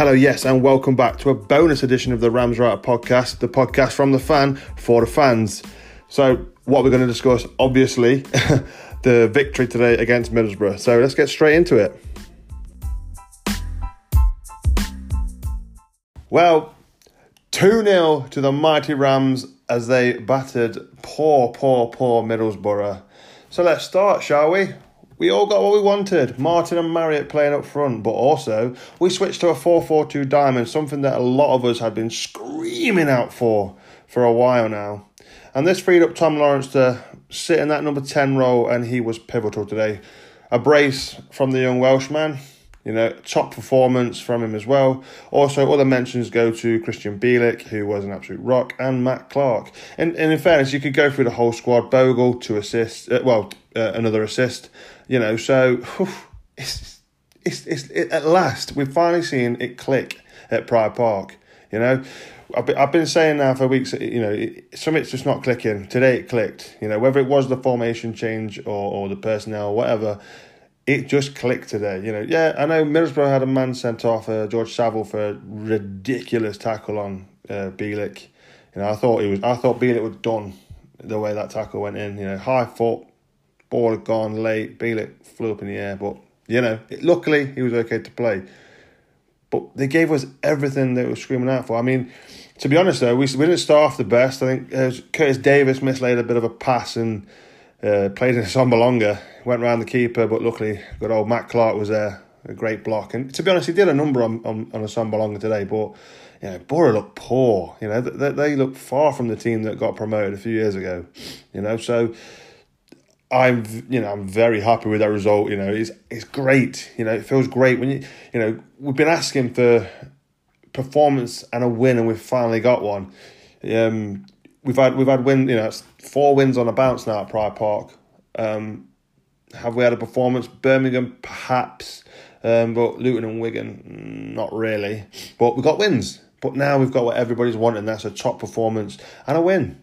Hello, yes, and welcome back to a bonus edition of the Rams Writer podcast, the podcast from the fan for the fans. So, what we're going to discuss, obviously, the victory today against Middlesbrough. So, let's get straight into it. Well, 2 0 to the mighty Rams as they battered poor, poor, poor Middlesbrough. So, let's start, shall we? We all got what we wanted. Martin and Marriott playing up front, but also we switched to a 4-4-2 diamond, something that a lot of us had been screaming out for for a while now. And this freed up Tom Lawrence to sit in that number 10 role, and he was pivotal today. A brace from the young Welshman, you know, top performance from him as well. Also, other mentions go to Krystian Bielik, who was an absolute rock, and Matt Clarke. And, and in fairness, you could go through the whole squad. Bogle, two assists, uh, well, uh, another assist. You know, so whew, it's, it's, it's it, at last we've finally seen it click at Pride Park. You know, I've been, I've been saying now for weeks. You know, something's just not clicking. Today it clicked. You know, whether it was the formation change or or the personnel, or whatever. It just clicked today, you know. Yeah, I know Middlesbrough had a man sent off, uh, George Saville, for a ridiculous tackle on uh, Bielik. You know, I thought he was. I thought Bielik was done the way that tackle went in. You know, high foot, ball had gone late. Bielik flew up in the air, but you know, it, luckily he was okay to play. But they gave us everything they were screaming out for. I mean, to be honest though, we we didn't start off the best. I think uh, Curtis Davies mislaid a bit of a pass and uh, played in Assombalonga. Went round the keeper, but luckily, good old Matt Clarke was there. A great block, and to be honest, he did a number on on, on Assombalonga today. But you know, Boro looked poor. You know, they, they look far from the team that got promoted a few years ago. You know, so I'm you know I'm very happy with that result. You know, it's it's great. You know, it feels great when you you know we've been asking for performance and a win, and we've finally got one. Um, we've had we've had win you know four wins on a bounce now at Pride Park. Um, have we had a performance? Birmingham perhaps, um, but Luton and Wigan not really. But we got wins. But now we've got what everybody's wanting. That's a top performance and a win.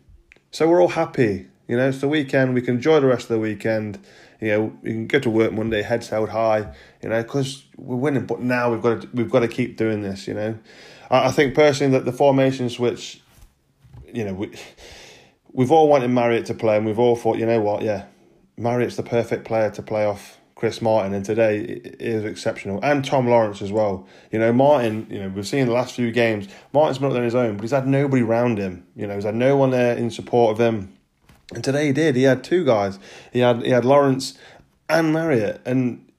So we're all happy. You know, it's the weekend. We can enjoy the rest of the weekend. You know, we can go to work Monday, heads held high. You know, because we're winning. But now we've got to we've got to keep doing this. You know, I, I think personally that the formation switch. You know, we we've all wanted Marriott to play, and we've all thought, you know what, yeah, Marriott's the perfect player to play off Chris Martin, and today is exceptional, and Tom Lawrence as well. You know, Martin. You know, we've seen the last few games. Martin's been up there on his own, but he's had nobody around him. You know, he's had no one there in support of him. And today he did. He had two guys. He had he had Lawrence and Marriott, and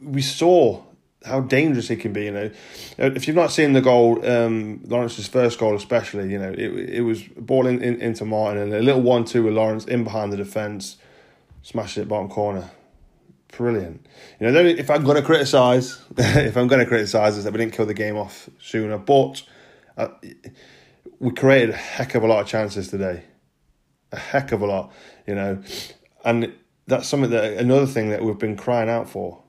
we saw how dangerous he can be. You know, if you've not seen the goal, um, Lawrence's first goal especially, you know, it it was ball in, in, into Martin and a little one two with Lawrence in behind the defence, smashed it bottom corner. Brilliant. You know, if I'm going to criticise, if I'm going to criticise, is that we didn't kill the game off sooner, but uh, we created a heck of a lot of chances today a heck of a lot, you know, and that's something that another thing that we've been crying out for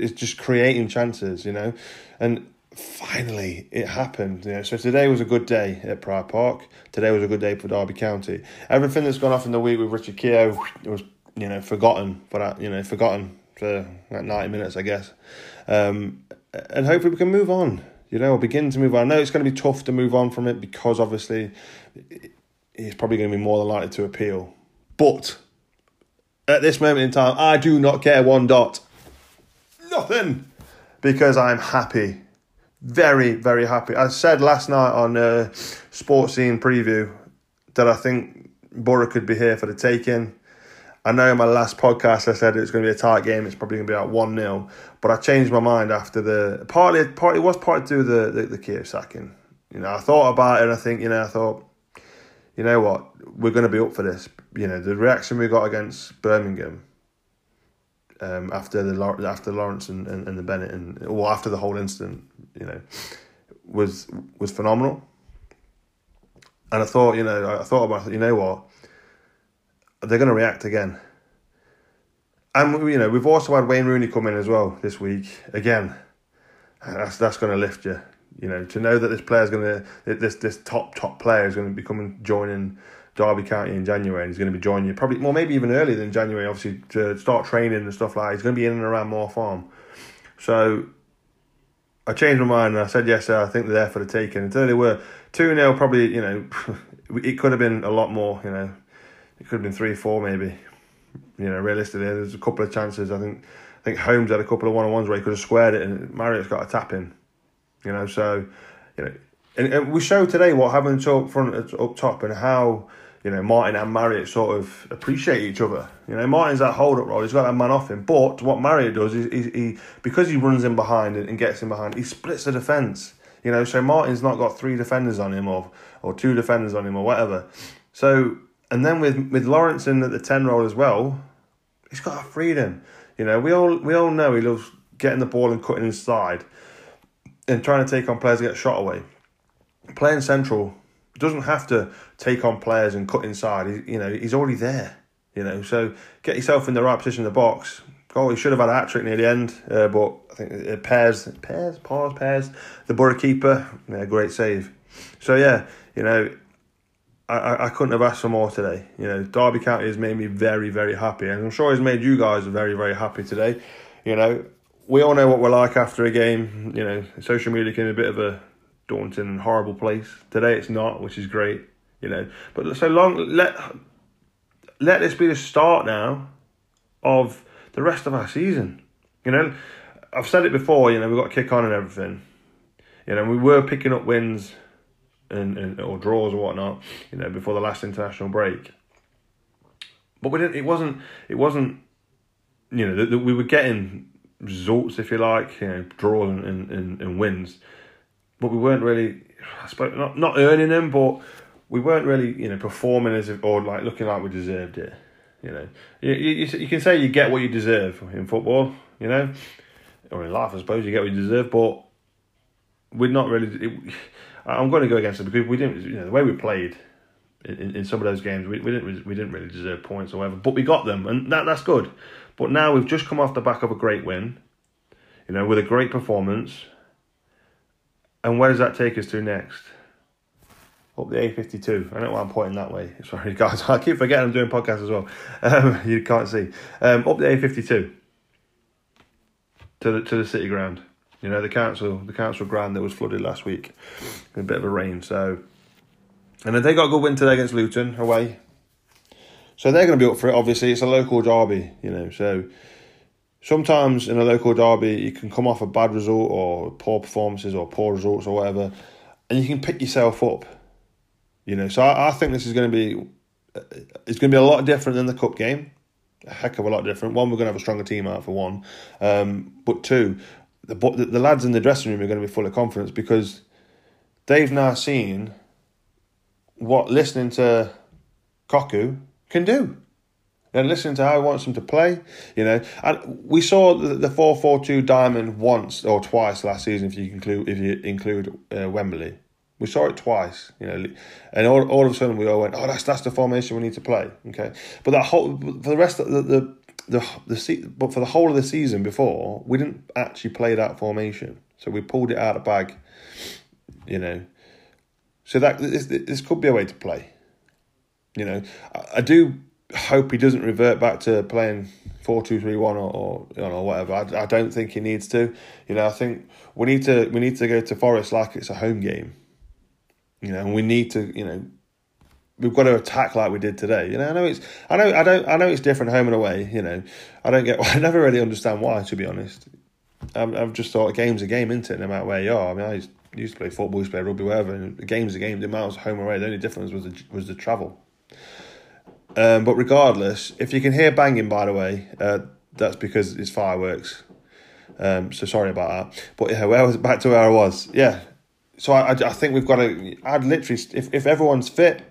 is just creating chances, you know, and finally it happened. You know, so today was a good day at Pride Park. Today was a good day for Derby County. Everything that's gone off in the week with Richard Keogh was, you know, forgotten, but you know, forgotten for like ninety minutes, I guess. Um, and hopefully we can move on. You know, begin to move on. I know it's going to be tough to move on from it because obviously he's probably going to be more than likely to appeal. But at this moment in time, I do not care one dot. Nothing. Because I'm happy. Very, very happy. I said last night on uh, Sports Scene Preview that I think Boro could be here for the taking. I know in my last podcast I said it's going to be a tight game. It's probably going to be like one 0 but I changed my mind after the partly. Partly it was partly to the the, the Keogh sacking. You know, I thought about it. and I think you know, I thought you know what, we're going to be up for this. You know, the reaction we got against Birmingham um, after the after Lawrence and, and, and the Bennett and or after the whole incident, you know, was was phenomenal. And I thought, you know, I thought about, you know what, they're going to react again. And you know, we've also had Wayne Rooney come in as well this week again. That's that's going to lift you. You know, to know that this player is going to this this top top player is going to be coming joining Derby County in January, and he's going to be joining you probably well maybe even earlier than January, obviously to start training and stuff like. that. He's going to be in and around Moor Farm, so I changed my mind and I said yes. sir, I think they're there for the taking. Until they were two 0 probably. You know, it could have been a lot more. You know, it could have been three four maybe. You know, realistically, there's a couple of chances. I think I think Holmes had a couple of one on ones where he could have squared it, and Marriott's got a tap in. You know, so you know, and, and we showed today what having up front up top and how you know, Martin and Marriott sort of appreciate each other. You know, Martin's that hold up role, he's got that man off him. But what Marriott does is, is he, because he runs in behind and gets in behind, he splits the defence. You know, so Martin's not got three defenders on him or or two defenders on him or whatever. So, and then with, with Lawrence in at the 10 role as well, he's got a freedom. You know, we all we all know he loves getting the ball and cutting inside and trying to take on players to get shot away. Playing central doesn't have to take on players and cut inside. He, you know, he's already there. You know, so get yourself in the right position in the box. Oh, he should have had a hat trick near the end, uh, but I think it pairs, pairs, pause, pairs. The Boro keeper, yeah, great save. So yeah, you know, I, I couldn't have asked for more today. You know, Derby County has made me very, very happy, and I'm sure it's made you guys very, very happy today. You know, we all know what we're like after a game. You know, social media can be a bit of a daunting and horrible place. Today it's not, which is great, you know. But so long, let let this be the start now of the rest of our season. You know, I've said it before. You know, we've got to kick on and everything. You know, we were picking up wins and, and or draws or whatnot. You know, before the last international break. But we didn't. It wasn't. It wasn't. You know, that we were getting results, if you like, you know, draws and, and, and wins but we weren't really, I suppose, not, not earning them, but we weren't really, you know, performing as if, or like looking like we deserved it. You know, you, you, you can say you get what you deserve in football, you know, or in life, I suppose, you get what you deserve, but we're not really. It, I'm going to go against it because we didn't, you know, the way we played in, in some of those games, we, we didn't we didn't really deserve points or whatever, but we got them, and that that's good. But now we've just come off the back of a great win, you know, with a great performance, and where does that take us to next? Up the A52. I don't know why I'm pointing that way. Sorry, guys. I keep forgetting I'm doing podcasts as well. Um, you can't see. Um, up the A52 to the to the city ground. You know the council the council ground that was flooded last week. A bit of a rain. So, and then they got a good win today against Luton away. So they're going to be up for it. Obviously, it's a local derby. You know, so sometimes in a local derby you can come off a bad result or poor performances or poor results or whatever, and you can pick yourself up. You know, so I, I think this is going to be it's going to be a lot different than the cup game. A heck of a lot different. One, we're going to have a stronger team out for one, um, but two, the, the the lads in the dressing room are going to be full of confidence because they've now seen what listening to Cocu can do and listening to how he wants them to play. You know, and we saw the four four two diamond once or twice last season if you include if you include uh, Wembley. We saw it twice, you know, and all, all of a sudden we all went, "Oh, that's that's the formation we need to play." Okay, but that whole for the rest of the the the, the but for the whole of the season before, we didn't actually play that formation, so we pulled it out of bag. You know, so that this this could be a way to play. You know, I, I do hope he doesn't revert back to playing four two three one or, or you know whatever. I, I don't think he needs to. You know, I think we need to we need to go to Forest like it's a home game. You know, and we need to you know we've got to attack like we did today. You know, I know it's I know I don't I know it's different home and away. You know, I don't get I never really understand why to be honest. I've, I've just thought a game's a game, isn't it? No matter where you are. I mean, I used, used to play football, used to play rugby, whatever. And a game's a game. The amount of home or away. The only difference was the was the travel. Um, but regardless, if you can hear banging, by the way, uh, that's because it's fireworks. Um, so sorry about that. But yeah, where was back to where I was? Yeah. So I, I, I think we've got to. I'd literally, if if everyone's fit,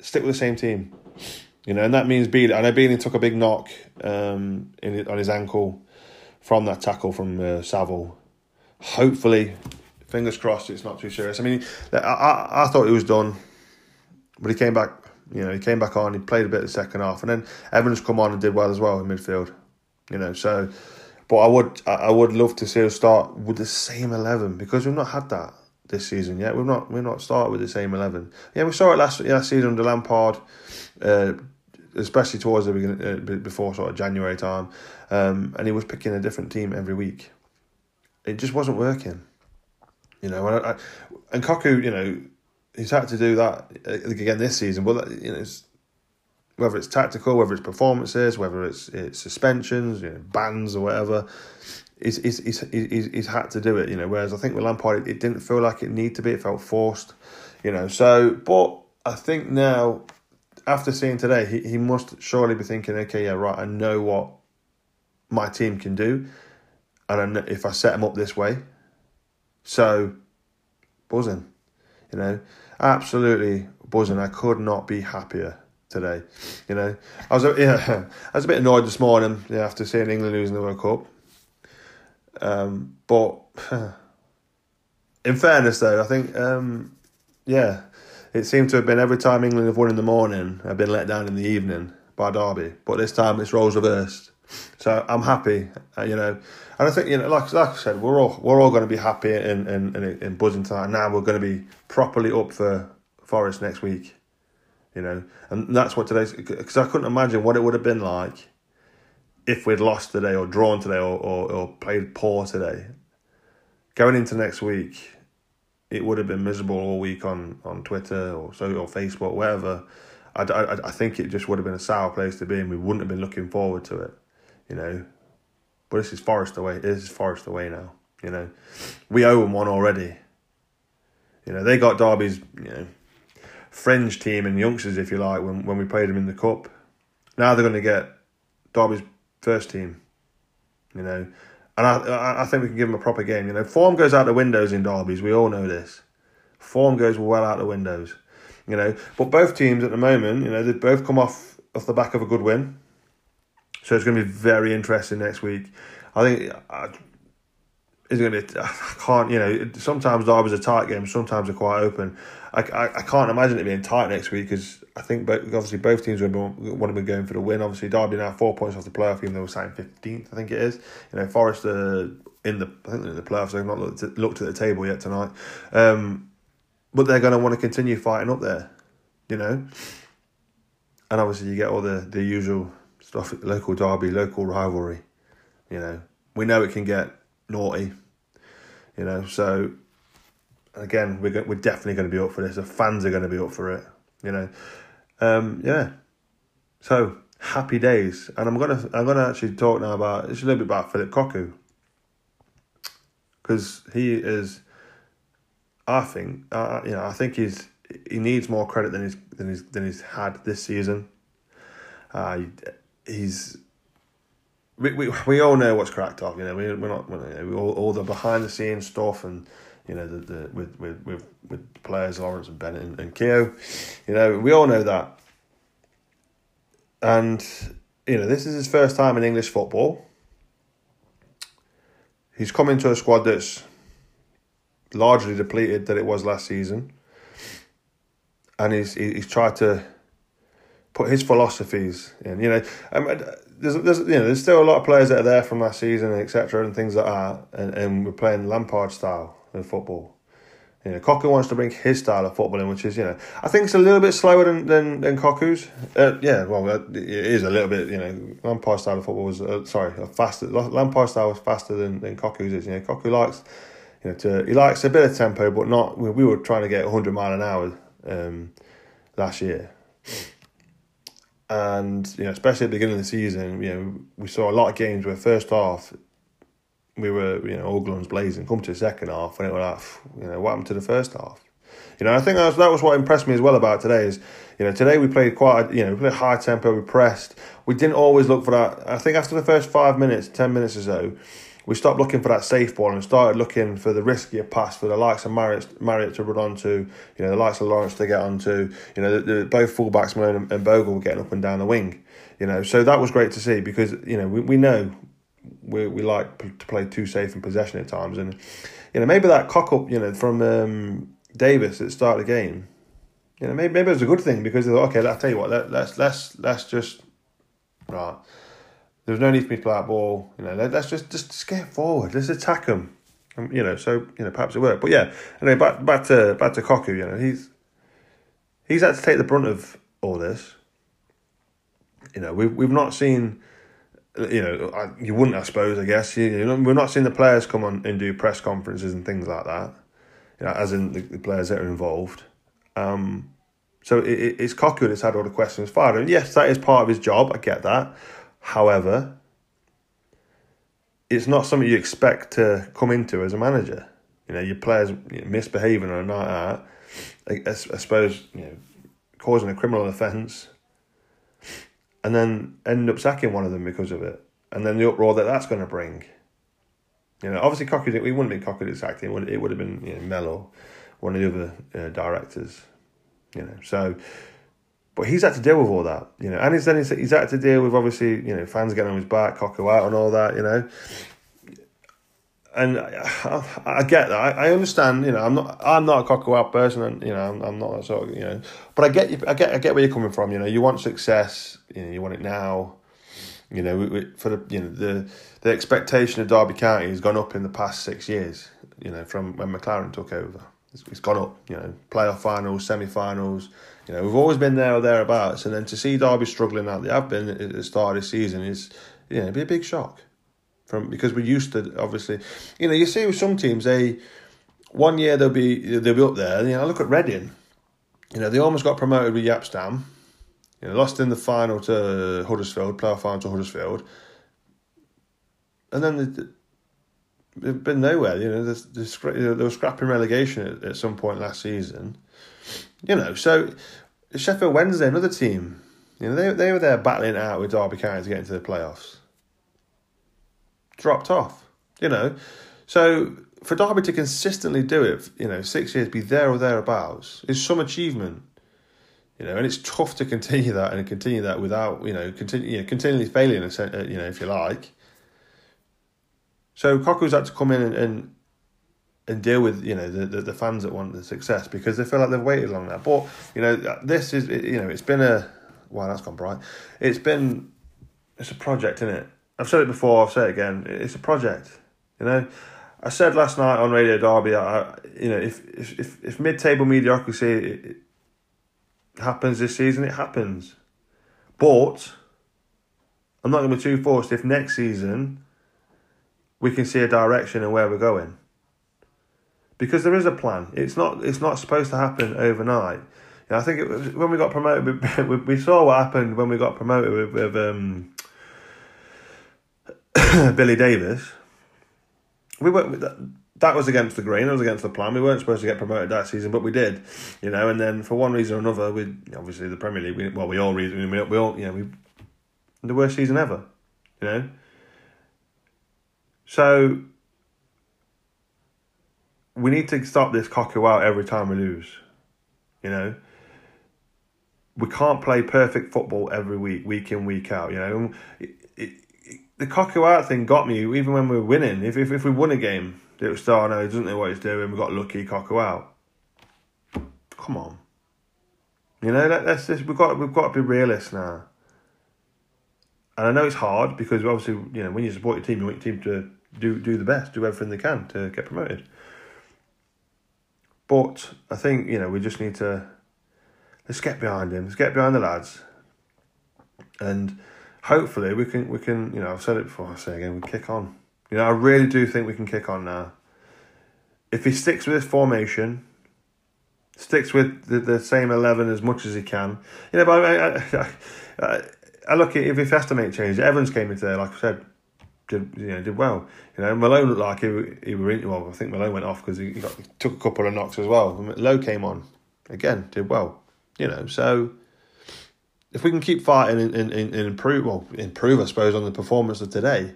stick with the same team. You know, and that means Bealey. I know Bealey took a big knock um, in on his ankle from that tackle from uh, Saville. Hopefully, fingers crossed, it's not too serious. I mean, I, I, I thought it was done, but he came back you know, he came back on, he played a bit the second half, and then Evans come on and did well as well in midfield. You know, so but I would I would love to see us start with the same eleven because we've not had that this season yet. We've not we've not started with the same eleven. Yeah, we saw it last last season under Lampard, uh, especially towards the beginning uh, before sort of January time, um, and he was picking a different team every week. it just wasn't working. You know, and, I, and Cocu, you know, he's had to do that uh, again this season. But you know, it's, whether it's tactical, whether it's performances, whether it's it's suspensions, you know, bans or whatever, he's he's, he's he's he's had to do it. You know, whereas I think with Lampard, it, it didn't feel like it needed to be. It felt forced. You know, so but I think now after seeing today, he, he must surely be thinking, okay, yeah, right, I know what my team can do, and I if I set them up this way, so buzzing, you know, absolutely buzzing. I could not be happier today. You know, I was yeah, I was a bit annoyed this morning yeah, after seeing England losing the World Cup. Um, but in fairness, though, I think um, yeah, it seemed to have been every time England have won in the morning, I've been let down in the evening by Derby. But this time it's roles reversed. So I'm happy, uh, you know, and I think you know, like like I said, we're all we're all going to be happy and and and, buzzing tonight. Now we're going to be properly up for Forest next week, you know, and that's what today's because I couldn't imagine what it would have been like if we'd lost today or drawn today or, or, or played poor today. Going into next week, it would have been miserable all week on, on Twitter or so or Facebook, wherever. I, I, I think it just would have been a sour place to be, and we wouldn't have been looking forward to it, you know. But this is Forest away. This is Forest away now. You know, we owe them one already. You know, they got Derby's you know fringe team and youngsters, if you like, when when we played them in the cup. Now they're going to get Derby's first team. You know, and I, I think we can give them a proper game. You know, form goes out the windows in derbies. We all know this. Form goes well out the windows. You know, but both teams at the moment, you know, they've both come off off the back of a good win. So it's going to be very interesting next week. I think uh, it's going to be. I can't. You know, sometimes derbies are tight games. Sometimes they're quite open. I, I, I can't imagine it being tight next week because I think both, obviously both teams would want to be going for the win. Obviously, Derby now four points off the playoff, even though we're sitting fifteenth. I think it is. You know, Forest are in the I think in the playoffs. They've not looked at, looked at the table yet tonight, um, but they're going to want to continue fighting up there. You know, and obviously you get all the the usual stuff, local derby, local rivalry. You know, we know it can get naughty. You know, so again, we're we're definitely going to be up for this. The fans are going to be up for it. You know, um, yeah. So happy days, and I'm gonna I'm gonna actually talk now about it's a little bit about Phillip Cocu because he is. I think uh, you know I think he's he needs more credit than he's than he's than he's had this season. Uh, he's we, we we all know what's cracked off. You know, we we're not we all, all the behind the scenes stuff and you know, the, the with, with, with, with players Lawrence and Bennett and, and Keogh. You know, we all know that. And, you know, this is his first time in English football. He's come into a squad that's largely depleted that it was last season. And he's he's tried to put his philosophies in. You know, um, there's there's you know there's still a lot of players that are there from last season, etc. and things like that, and, and we're playing Lampard style in football. You know, Cocu wants to bring his style of football in, which is, you know, I think it's a little bit slower than than, than Cocu's. Uh, yeah, well, it is a little bit. You know, Lampard style of football was uh, sorry, faster. Lampard's style was faster than than Cocu's is. You know, Cocu likes, you know, to he likes a bit of tempo, but not. We, we were trying to get hundred mile an hour um, last year, and you know, especially at the beginning of the season, you know, we saw a lot of games where first half we were, you know, all guns blazing. Come to the second half, and it was like, you know, what happened to the first half? You know, I think that was, that was what impressed me as well about today is, you know, today we played quite, you know, we played high tempo, we pressed. We didn't always look for that. I think after the first five minutes, ten minutes or so, we stopped looking for that safe ball and started looking for the riskier pass for the likes of Marriott, Marriott to run onto, you know, the likes of Lawrence to get onto, you know, the, the, both fullbacks, Malone and, Bogle were getting up and down the wing, you know, so that was great to see because, you know, we, we know we we like to play too safe in possession at times, and you know maybe that cock up you know from um, Davies at the start of the game, you know maybe maybe it was a good thing because they thought, okay, I'll tell you what, let, let's let's let's just right. There's no need for me to play that ball. You know, let, us just just, get forward. Let's attack them. Um, you know, so you know perhaps it worked, but yeah. Anyway, back back to back to Cocu. You know, he's he's had to take the brunt of all this. You know, we've we've not seen you know, I, you wouldn't, I suppose. I guess you, you know, we're not seeing the players come on and do press conferences and things like that. You know, as in the, the players that are involved. Um, so it, it, it's Cocu that's had all the questions fired. And yes, that is part of his job. I get that. However, it's not something you expect to come into as a manager. You know, your players misbehaving on a night out. I, suppose you know, causing a criminal offence, and then end up sacking one of them because of it, and then the uproar that that's going to bring. You know, obviously, Cocky, we wouldn't be Cocky sacked. It would, it would have been you know, Mello, one of the other uh, directors. You know, so but he's had to deal with all that, you know, and he's then he's, he's had to deal with obviously, you know, fans getting on his back, Cocu out, and all that, you know. And I, I, get that. I, I, understand. You know, I'm not. I'm not a Cocu out person, and you know, I'm, I'm not that sort of. You know, but I get. I get. I get where you're coming from. You know, you want success. You know, you want it now. You know, for the you know the the expectation of Derby County has gone up in the past six years. You know, from when McClaren took over, it's, it's gone up. You know, playoff finals, semi-finals you know, we've always been there or thereabouts, and then to see Derby struggling like they have been at the start of the season is, you know, be a big shock. From because we're used to obviously, you know, you see with some teams they, one year they'll be they'll be up there. You know, look at Reading. You know, they almost got promoted with Jaap Stam. You know, lost in the final to Huddersfield, playoff final to Huddersfield, and then they've been nowhere. You know, they were scrapping relegation at, at some point last season you know, so Sheffield Wednesday, another team, you know, they they were there battling out with Derby County to get into the playoffs. Dropped off, you know. So for Derby to consistently do it, you know, six years, be there or thereabouts, is some achievement. You know, and it's tough to continue that and continue that without, you know, continue, you know, continually failing, uh, you know, if you like. So Cocu's had to come in and, and and deal with you know the, the, the fans that want the success because they feel like they've waited long now. But you know this is you know it's been a wow that's gone bright. It's been it's a project, isn't it? I've said it before. I've said it again. It's a project. You know, I said last night on Radio Derby. I, you know if if if, if mid table mediocrity happens this season, it happens. But I'm not going to be too forced if next season we can see a direction and where we're going because there is a plan. It's not it's not supposed to happen overnight. You know, I think was, when we got promoted, we, we, saw what happened when we got promoted with, with um, Billy Davies. We went that, that was against the grain. That was against the plan. We weren't supposed to get promoted that season, but we did. You know, and then for one reason or another, we obviously the Premier League. We, well, we all reason we, we all you know we the worst season ever. You know. So we need to stop this Cocu out every time we lose. You know, we can't play perfect football every week, week in, week out. You know, it, it, it, the Cocu out thing got me even when we were winning. If if, if we won a game, it was still, oh, no, he doesn't know what he's doing. We got lucky, Cocu out. Come on, you know, let, let's just we've got we've got to be realists now. And I know it's hard because obviously, you know, when you support your team, you want your team to do do the best, do everything they can to get promoted. But I think, you know, we just need to let's get behind him, let's get behind the lads. And hopefully we can we can, you know, I've said it before, I say again, we kick on. You know, I really do think we can kick on now. If he sticks with this formation, sticks with the, the same eleven as much as he can, you know, but I, I, I, I look at if he has to make changes. Evans came into there, like I said, did you know did well. You know, Malone looked like he he were in, well. I think Malone went off because he, got took a couple of knocks as well. Lowe came on again, did well. You know, so if we can keep fighting and, and, and improve, well, improve, I suppose, on the performance of today.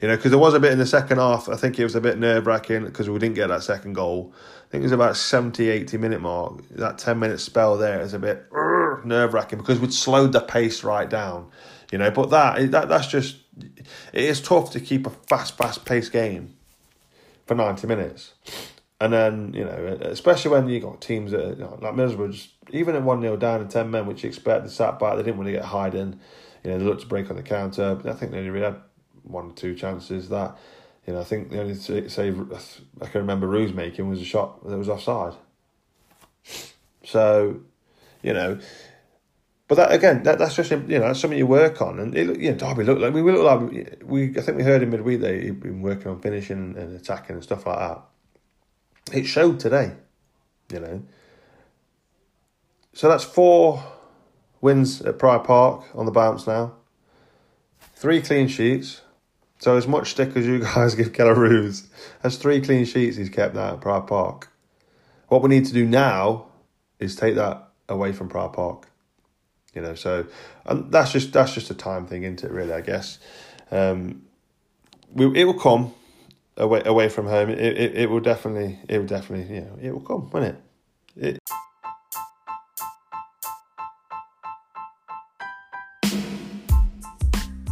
You know, because there was a bit in the second half. I think it was a bit nerve wracking because we didn't get that second goal. I think it was about 70, 80 minute mark. That 10 minute spell there is a bit nerve wracking because we'd slowed the pace right down. You know, but that that that's just it is tough to keep a fast, fast paced game for 90 minutes. And then, you know, especially when you got teams that, you know, like Middlesbrough, even at 1 0 down and 10 men, which you expect, they sat back, they didn't want to get hiding. You know, they looked to break on the counter. But I think they only really had one or two chances that, you know, I think the only save I can remember Roos making was a shot that was offside. So, you know, but that again, that, that's just you know that's something you work on, and it, you know Derby looked like we look like we. I think we heard in midweek that he'd been working on finishing and attacking and stuff like that. It showed today, you know. So that's four wins at Pride Park on the bounce now. Three clean sheets. So as much stick as you guys give Kelle Roos, that's three clean sheets he's kept now at Pride Park. What we need to do now is take that away from Pride Park. You know, so and that's just that's just a time thing, isn't it? Really, I guess. Um, we, it will come away away from home. It, it it will definitely it will definitely you know it will come, won't it? It.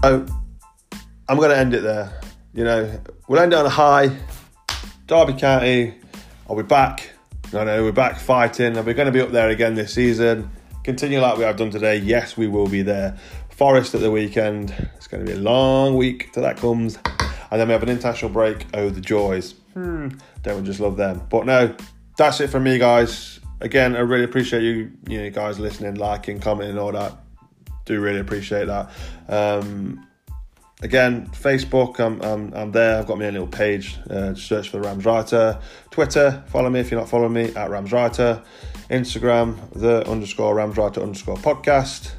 So I'm going to end it there. You know, we'll end on a high. Derby County, I'll be back. I know we're back fighting, and we're going to be up there again this season. Continue like we have done today. Yes, we will be there. Forest at the weekend. It's going to be a long week till that comes, and then we have an international break. Oh, the joys! Hmm, don't we just love them? But no, that's it from me, guys. Again, I really appreciate you, you know, guys listening, liking, commenting, all that. Do really appreciate that. Um, again, Facebook, I'm, I'm, I'm there. I've got my own little page. Uh, search for Rams Writer. Twitter, follow me if you're not following me at Rams Writer. Instagram, the underscore Rams Writer underscore podcast.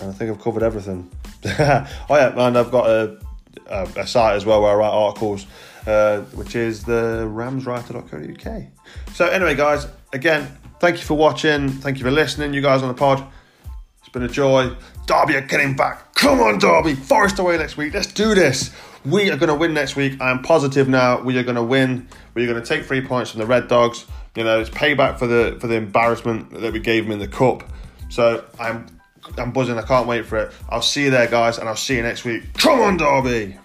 And I think I've covered everything. oh yeah, and I've got a, a, a, site as well where I write articles, uh, which is the ramswriter.co.uk. So anyway, guys, again, thank you for watching. Thank you for listening. You guys on the pod. It's been a joy. Derby are getting back. Come on, Derby. Forest away next week. Let's do this. We are going to win next week. I am positive now. We are going to win. We are going to take three points from the Red Dogs. You know, it's payback for the for the embarrassment that we gave them in the cup. So I'm I'm buzzing. I can't wait for it. I'll see you there, guys, and I'll see you next week. Come on, Derby.